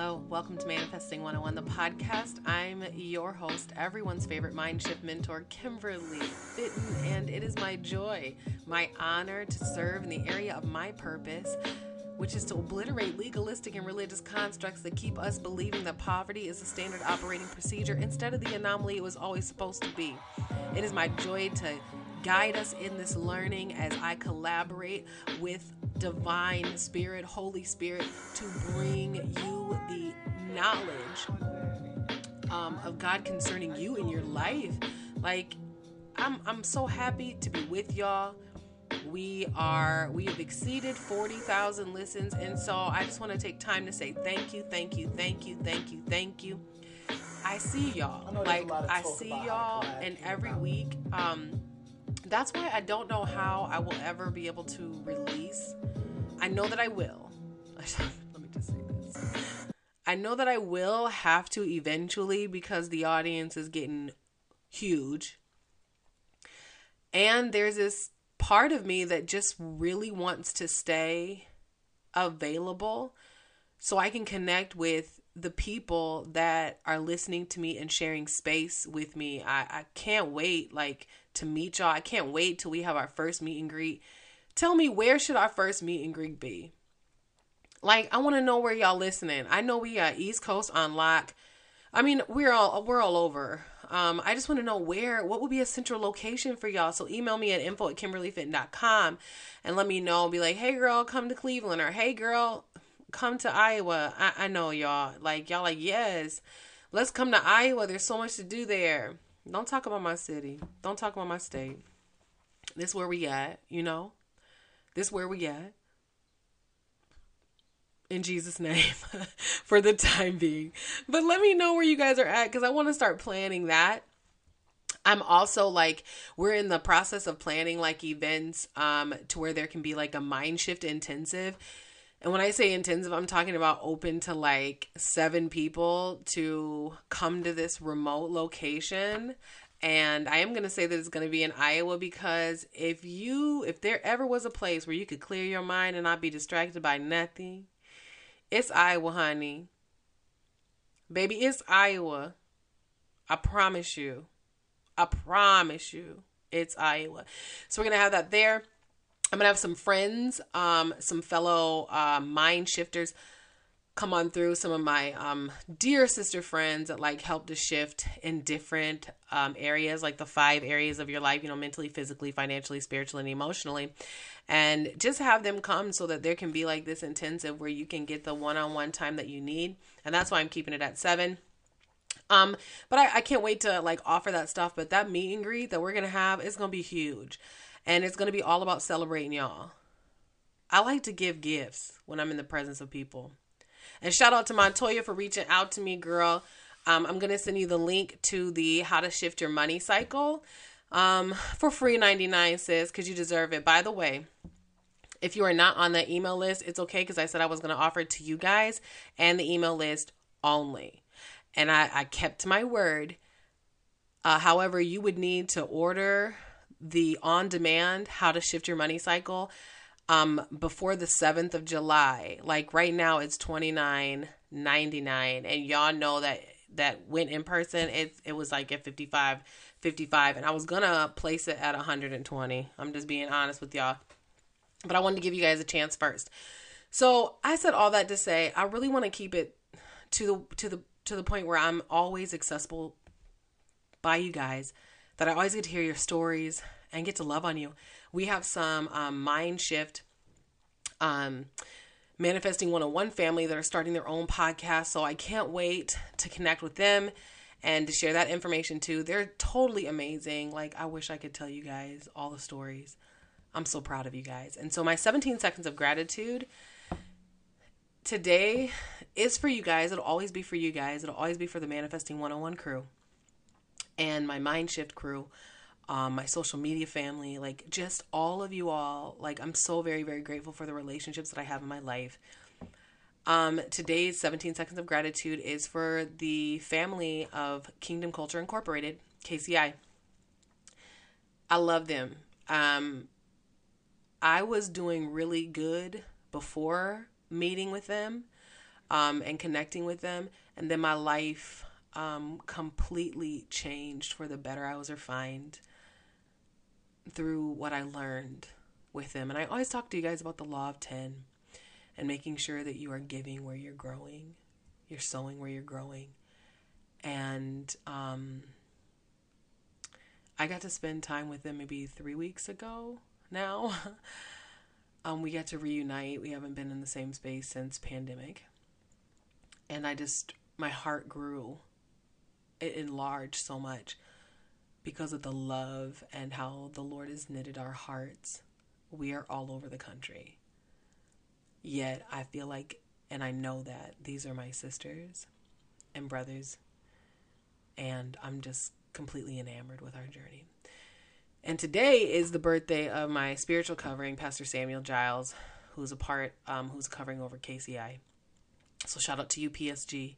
Hello, welcome to Manifesting 101, the podcast. I'm your host, everyone's favorite mind shift mentor, Kimberly Fitton, and it is my joy, my honor to serve in the area of my purpose, which is to obliterate legalistic and religious constructs that keep us believing that poverty is the standard operating procedure instead of the anomaly it was always supposed to be. It is my joy to guide us in this learning as I collaborate with divine spirit, Holy Spirit, to bring you the knowledge um, of God concerning you in your life. Like, I'm, I'm so happy to be with y'all. We are, we have exceeded 40,000 listens. And so I just want to take time to say thank you, thank you, thank you, thank you, thank you. I see y'all. I like, I see y'all, and every week, um, that's why I don't know how I will ever be able to release. I know that I will. Let me just say this. I know that I will have to eventually because the audience is getting huge. And there's this part of me that just really wants to stay available so I can connect with the people that are listening to me and sharing space with me. I, I can't wait like to meet y'all. I can't wait till we have our first meet and greet. Tell me where should our first meet and greet be? Like I want to know where y'all listening. I know we got East Coast on lock. I mean, we're all we're all over. Um, I just want to know where, what would be a central location for y'all. So email me at info at kimberlyfitton.com and let me know. Be like, hey girl, come to Cleveland or hey girl, come to Iowa. I, I know y'all. Like y'all like, yes. Let's come to Iowa. There's so much to do there. Don't talk about my city. Don't talk about my state. This where we at, you know? This where we at. In Jesus' name, for the time being. But let me know where you guys are at because I want to start planning that. I'm also like we're in the process of planning like events um to where there can be like a mind shift intensive and when I say intensive, I'm talking about open to like seven people to come to this remote location. And I am going to say that it's going to be in Iowa because if you, if there ever was a place where you could clear your mind and not be distracted by nothing, it's Iowa, honey. Baby, it's Iowa. I promise you. I promise you. It's Iowa. So we're going to have that there. I'm gonna have some friends, um, some fellow uh, mind shifters come on through. Some of my um, dear sister friends that like help to shift in different um, areas, like the five areas of your life, you know, mentally, physically, financially, spiritually, and emotionally. And just have them come so that there can be like this intensive where you can get the one on one time that you need. And that's why I'm keeping it at seven. Um, but I, I can't wait to like offer that stuff. But that meet and greet that we're gonna have is gonna be huge and it's going to be all about celebrating y'all. I like to give gifts when I'm in the presence of people. And shout out to Montoya for reaching out to me, girl. Um, I'm going to send you the link to the How to Shift Your Money Cycle um, for free 99, sis, because you deserve it. By the way, if you are not on the email list, it's okay because I said I was going to offer it to you guys and the email list only. And I, I kept my word. Uh, however, you would need to order the on demand how to shift your money cycle um before the 7th of July. Like right now it's 29.99 and y'all know that that went in person it it was like at 55 55 and I was going to place it at 120. I'm just being honest with y'all. But I wanted to give you guys a chance first. So, I said all that to say I really want to keep it to the to the to the point where I'm always accessible by you guys that I always get to hear your stories and get to love on you. We have some um, mind shift um, manifesting 101 family that are starting their own podcast. So I can't wait to connect with them and to share that information too. They're totally amazing. Like, I wish I could tell you guys all the stories. I'm so proud of you guys. And so, my 17 seconds of gratitude today is for you guys. It'll always be for you guys. It'll always be for the Manifesting 101 crew and my mind shift crew um, my social media family like just all of you all like i'm so very very grateful for the relationships that i have in my life um, today's 17 seconds of gratitude is for the family of kingdom culture incorporated kci i love them um, i was doing really good before meeting with them um, and connecting with them. And then my life um, completely changed for the better. I was refined through what I learned with them. And I always talk to you guys about the law of 10 and making sure that you are giving where you're growing, you're sowing where you're growing. And um, I got to spend time with them maybe three weeks ago now. um, we got to reunite. We haven't been in the same space since pandemic. And I just, my heart grew. It enlarged so much because of the love and how the Lord has knitted our hearts. We are all over the country. Yet I feel like, and I know that these are my sisters and brothers, and I'm just completely enamored with our journey. And today is the birthday of my spiritual covering, Pastor Samuel Giles, who's a part, um, who's covering over KCI. So shout out to you, PSG.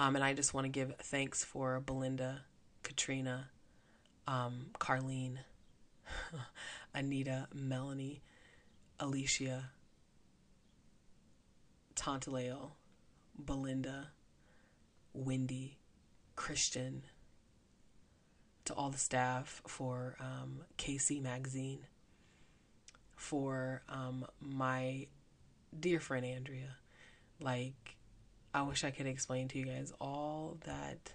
Um, and I just want to give thanks for Belinda Katrina, um, Carlene, Anita, Melanie, Alicia, Tantaleo, Belinda, Wendy, Christian, to all the staff for um, KC Magazine, for um, my dear friend Andrea. Like, I wish I could explain to you guys all that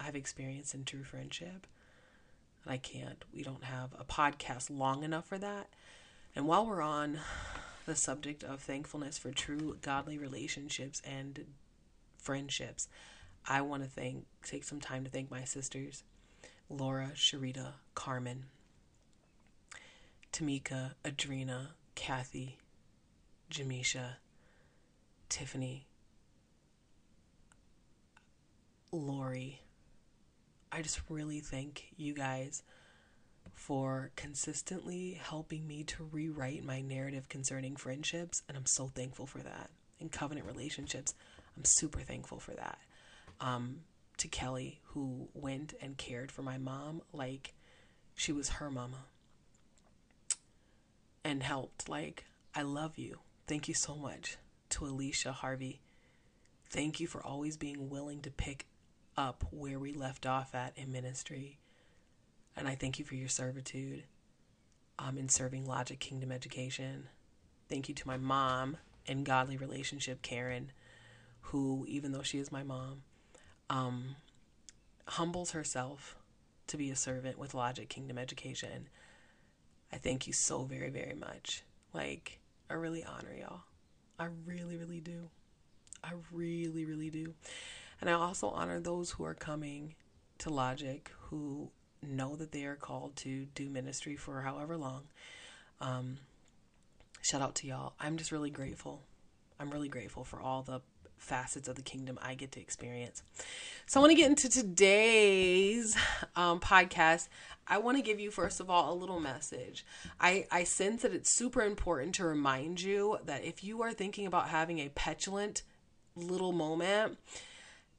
I've experienced in true friendship. And I can't. We don't have a podcast long enough for that. And while we're on the subject of thankfulness for true godly relationships and friendships, I want to thank take some time to thank my sisters, Laura, Sharita, Carmen, Tamika, Adrina, Kathy, Jamisha, Tiffany, Lori, I just really thank you guys for consistently helping me to rewrite my narrative concerning friendships, and I'm so thankful for that. In covenant relationships, I'm super thankful for that. Um, to Kelly, who went and cared for my mom like she was her mama and helped. Like, I love you. Thank you so much. To Alicia Harvey, thank you for always being willing to pick up where we left off at in ministry. And I thank you for your servitude um, in serving Logic Kingdom Education. Thank you to my mom and godly relationship, Karen, who, even though she is my mom, um, humbles herself to be a servant with Logic Kingdom Education. I thank you so very, very much. Like, I really honor y'all. I really, really do. I really, really do. And I also honor those who are coming to Logic who know that they are called to do ministry for however long. Um, shout out to y'all. I'm just really grateful. I'm really grateful for all the facets of the kingdom I get to experience. So I want to get into today's um, podcast. I want to give you, first of all, a little message. I, I sense that it's super important to remind you that if you are thinking about having a petulant little moment,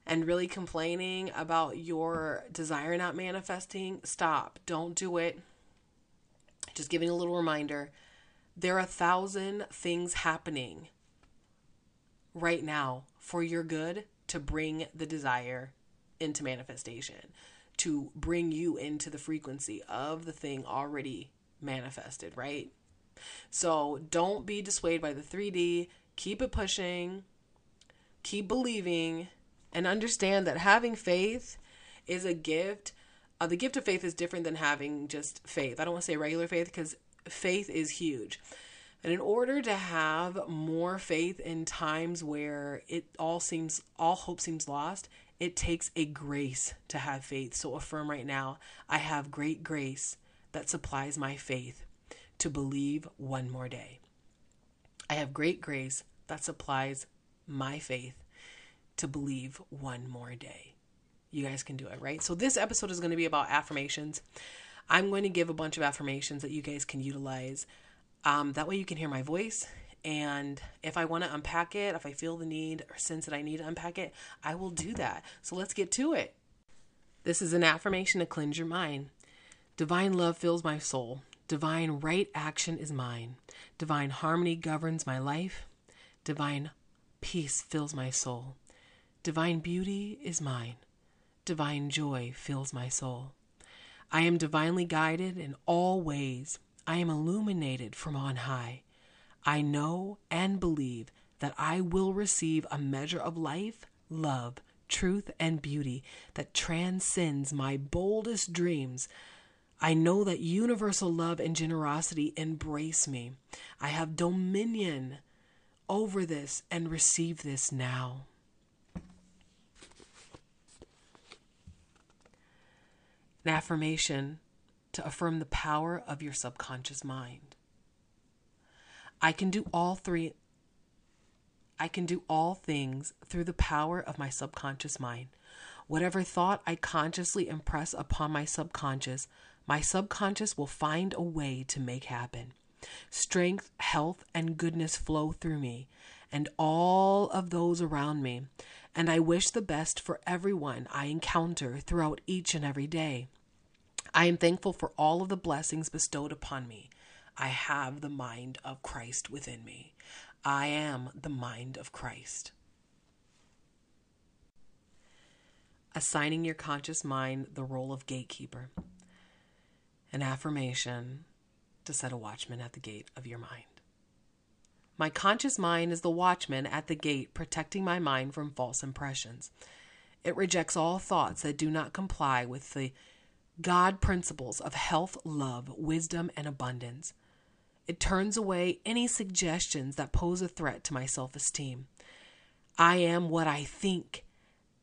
and really complaining about your desire not manifesting, stop. Don't do it. Just giving a little reminder there are a thousand things happening right now for your good to bring the desire into manifestation, to bring you into the frequency of the thing already manifested, right? So don't be dissuaded by the 3D. Keep it pushing, keep believing and understand that having faith is a gift. Uh, the gift of faith is different than having just faith. I don't want to say regular faith because faith is huge. And in order to have more faith in times where it all seems, all hope seems lost, it takes a grace to have faith. So affirm right now I have great grace that supplies my faith to believe one more day. I have great grace that supplies my faith to believe one more day. You guys can do it, right? So, this episode is going to be about affirmations. I'm going to give a bunch of affirmations that you guys can utilize. Um, that way, you can hear my voice. And if I want to unpack it, if I feel the need or sense that I need to unpack it, I will do that. So, let's get to it. This is an affirmation to cleanse your mind. Divine love fills my soul. Divine right action is mine. Divine harmony governs my life. Divine peace fills my soul. Divine beauty is mine. Divine joy fills my soul. I am divinely guided in all ways. I am illuminated from on high. I know and believe that I will receive a measure of life, love, truth, and beauty that transcends my boldest dreams. I know that universal love and generosity embrace me. I have dominion over this and receive this now. An affirmation to affirm the power of your subconscious mind. I can do all three. I can do all things through the power of my subconscious mind. Whatever thought I consciously impress upon my subconscious, my subconscious will find a way to make happen. Strength, health, and goodness flow through me and all of those around me, and I wish the best for everyone I encounter throughout each and every day. I am thankful for all of the blessings bestowed upon me. I have the mind of Christ within me. I am the mind of Christ. Assigning your conscious mind the role of gatekeeper. An affirmation to set a watchman at the gate of your mind. My conscious mind is the watchman at the gate, protecting my mind from false impressions. It rejects all thoughts that do not comply with the God principles of health, love, wisdom, and abundance. It turns away any suggestions that pose a threat to my self esteem. I am what I think,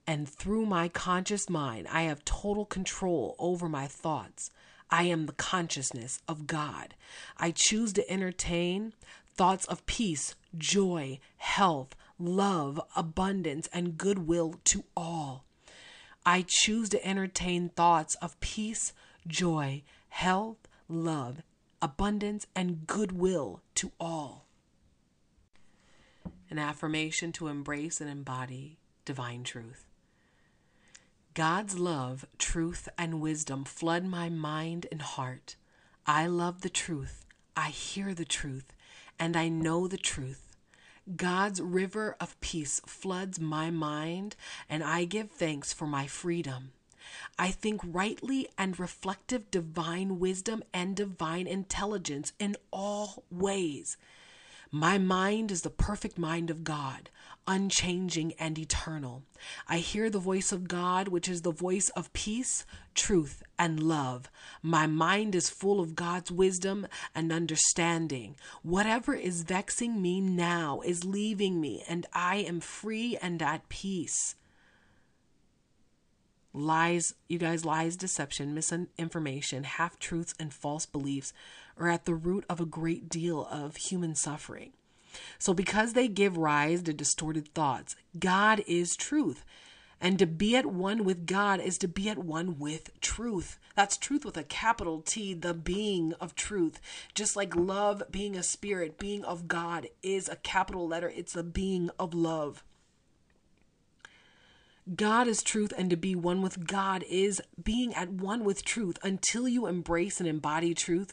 and through my conscious mind, I have total control over my thoughts. I am the consciousness of God. I choose to entertain thoughts of peace, joy, health, love, abundance, and goodwill to all. I choose to entertain thoughts of peace, joy, health, love, abundance, and goodwill to all. An affirmation to embrace and embody divine truth. God's love, truth, and wisdom flood my mind and heart. I love the truth. I hear the truth, and I know the truth. God's river of peace floods my mind, and I give thanks for my freedom. I think rightly and reflective divine wisdom and divine intelligence in all ways. My mind is the perfect mind of God, unchanging and eternal. I hear the voice of God, which is the voice of peace, truth, and love. My mind is full of God's wisdom and understanding. Whatever is vexing me now is leaving me, and I am free and at peace. Lies, you guys, lies, deception, misinformation, half truths, and false beliefs are at the root of a great deal of human suffering. So, because they give rise to distorted thoughts, God is truth. And to be at one with God is to be at one with truth. That's truth with a capital T, the being of truth. Just like love being a spirit, being of God is a capital letter, it's the being of love. God is truth, and to be one with God is being at one with truth. Until you embrace and embody truth,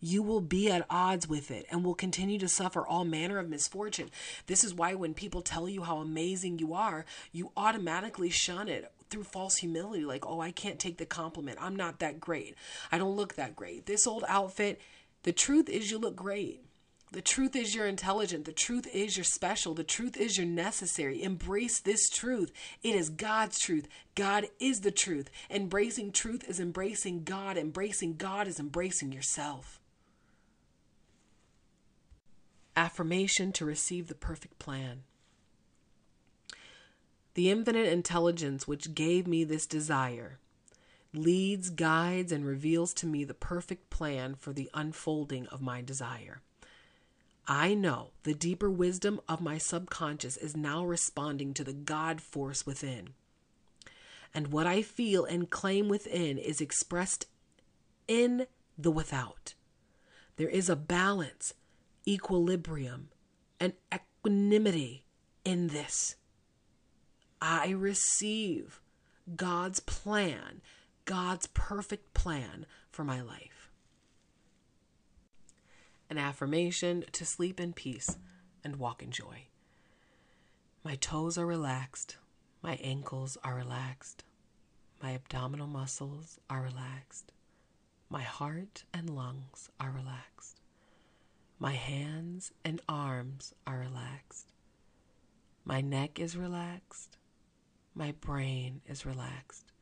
you will be at odds with it and will continue to suffer all manner of misfortune. This is why when people tell you how amazing you are, you automatically shun it through false humility like, "Oh, I can't take the compliment. I'm not that great. I don't look that great. This old outfit, the truth is you look great." The truth is you're intelligent. The truth is you're special. The truth is you're necessary. Embrace this truth. It is God's truth. God is the truth. Embracing truth is embracing God. Embracing God is embracing yourself affirmation to receive the perfect plan. The infinite intelligence which gave me this desire leads, guides, and reveals to me the perfect plan for the unfolding of my desire. I know the deeper wisdom of my subconscious is now responding to the God force within. And what I feel and claim within is expressed in the without. There is a balance equilibrium and equanimity in this. I receive God's plan, God's perfect plan for my life. An affirmation to sleep in peace and walk in joy. My toes are relaxed. My ankles are relaxed. My abdominal muscles are relaxed. My heart and lungs are relaxed. My hands and arms are relaxed. My neck is relaxed. My brain is relaxed.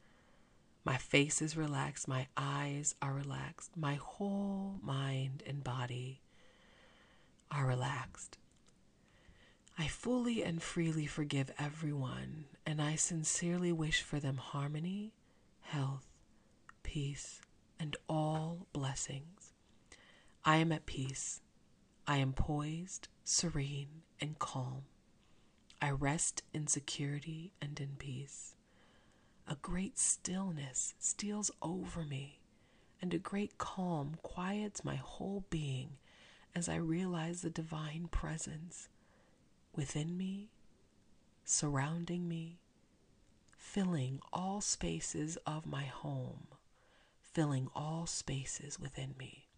My face is relaxed. My eyes are relaxed. My whole mind and body are relaxed. I fully and freely forgive everyone, and I sincerely wish for them harmony, health, peace, and all blessings. I am at peace. I am poised, serene, and calm. I rest in security and in peace. A great stillness steals over me, and a great calm quiets my whole being as I realize the divine presence within me, surrounding me, filling all spaces of my home, filling all spaces within me.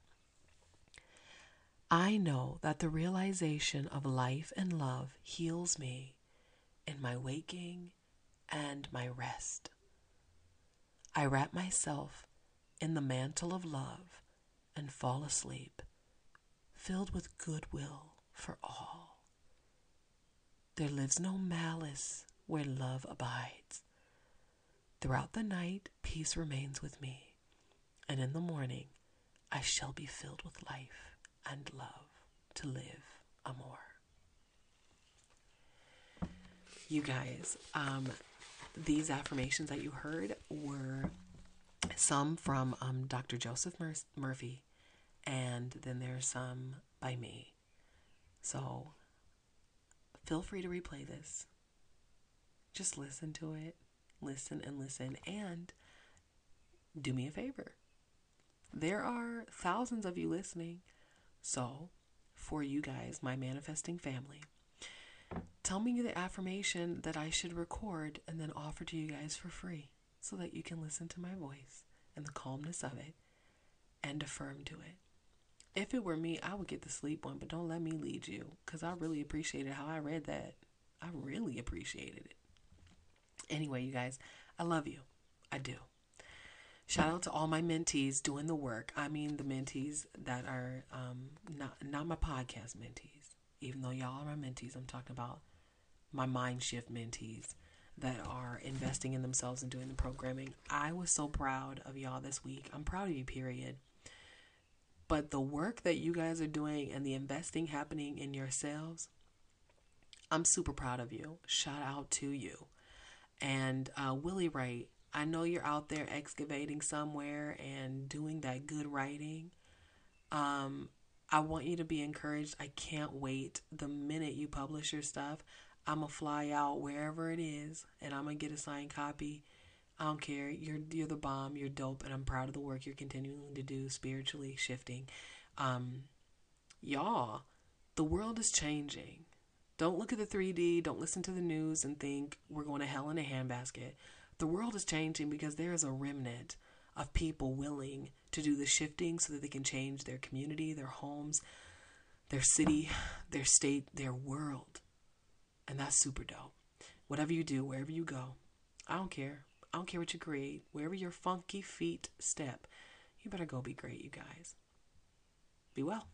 I know that the realization of life and love heals me in my waking and my rest. I wrap myself in the mantle of love and fall asleep, filled with goodwill for all. There lives no malice where love abides. Throughout the night, peace remains with me, and in the morning, I shall be filled with life and love to live amore. You guys, um, these affirmations that you heard were some from um, Dr. Joseph Mur- Murphy, and then there's some by me. So feel free to replay this. Just listen to it, listen and listen, and do me a favor. There are thousands of you listening. So, for you guys, my manifesting family, tell me the affirmation that I should record and then offer to you guys for free so that you can listen to my voice and the calmness of it and affirm to it. If it were me, I would get the sleep one, but don't let me lead you because I really appreciated how I read that. I really appreciated it. Anyway, you guys, I love you. I do. Shout out to all my mentees doing the work. I mean, the mentees that are um, not not my podcast mentees. Even though y'all are my mentees, I'm talking about my mind shift mentees that are investing in themselves and doing the programming. I was so proud of y'all this week. I'm proud of you, period. But the work that you guys are doing and the investing happening in yourselves, I'm super proud of you. Shout out to you. And uh, Willie Wright, I know you're out there excavating somewhere and doing that good writing. Um, I want you to be encouraged. I can't wait. The minute you publish your stuff, I'm gonna fly out wherever it is, and I'm gonna get a signed copy I don't care. You're you're the bomb. You're dope, and I'm proud of the work you're continuing to do spiritually shifting. Um, y'all, the world is changing. Don't look at the 3D. Don't listen to the news and think we're going to hell in a handbasket. The world is changing because there is a remnant of people willing to do the shifting so that they can change their community, their homes, their city, their state, their world. And that's super dope. Whatever you do, wherever you go, I don't care. I don't care what you create, wherever your funky feet step, you better go be great, you guys. Be well.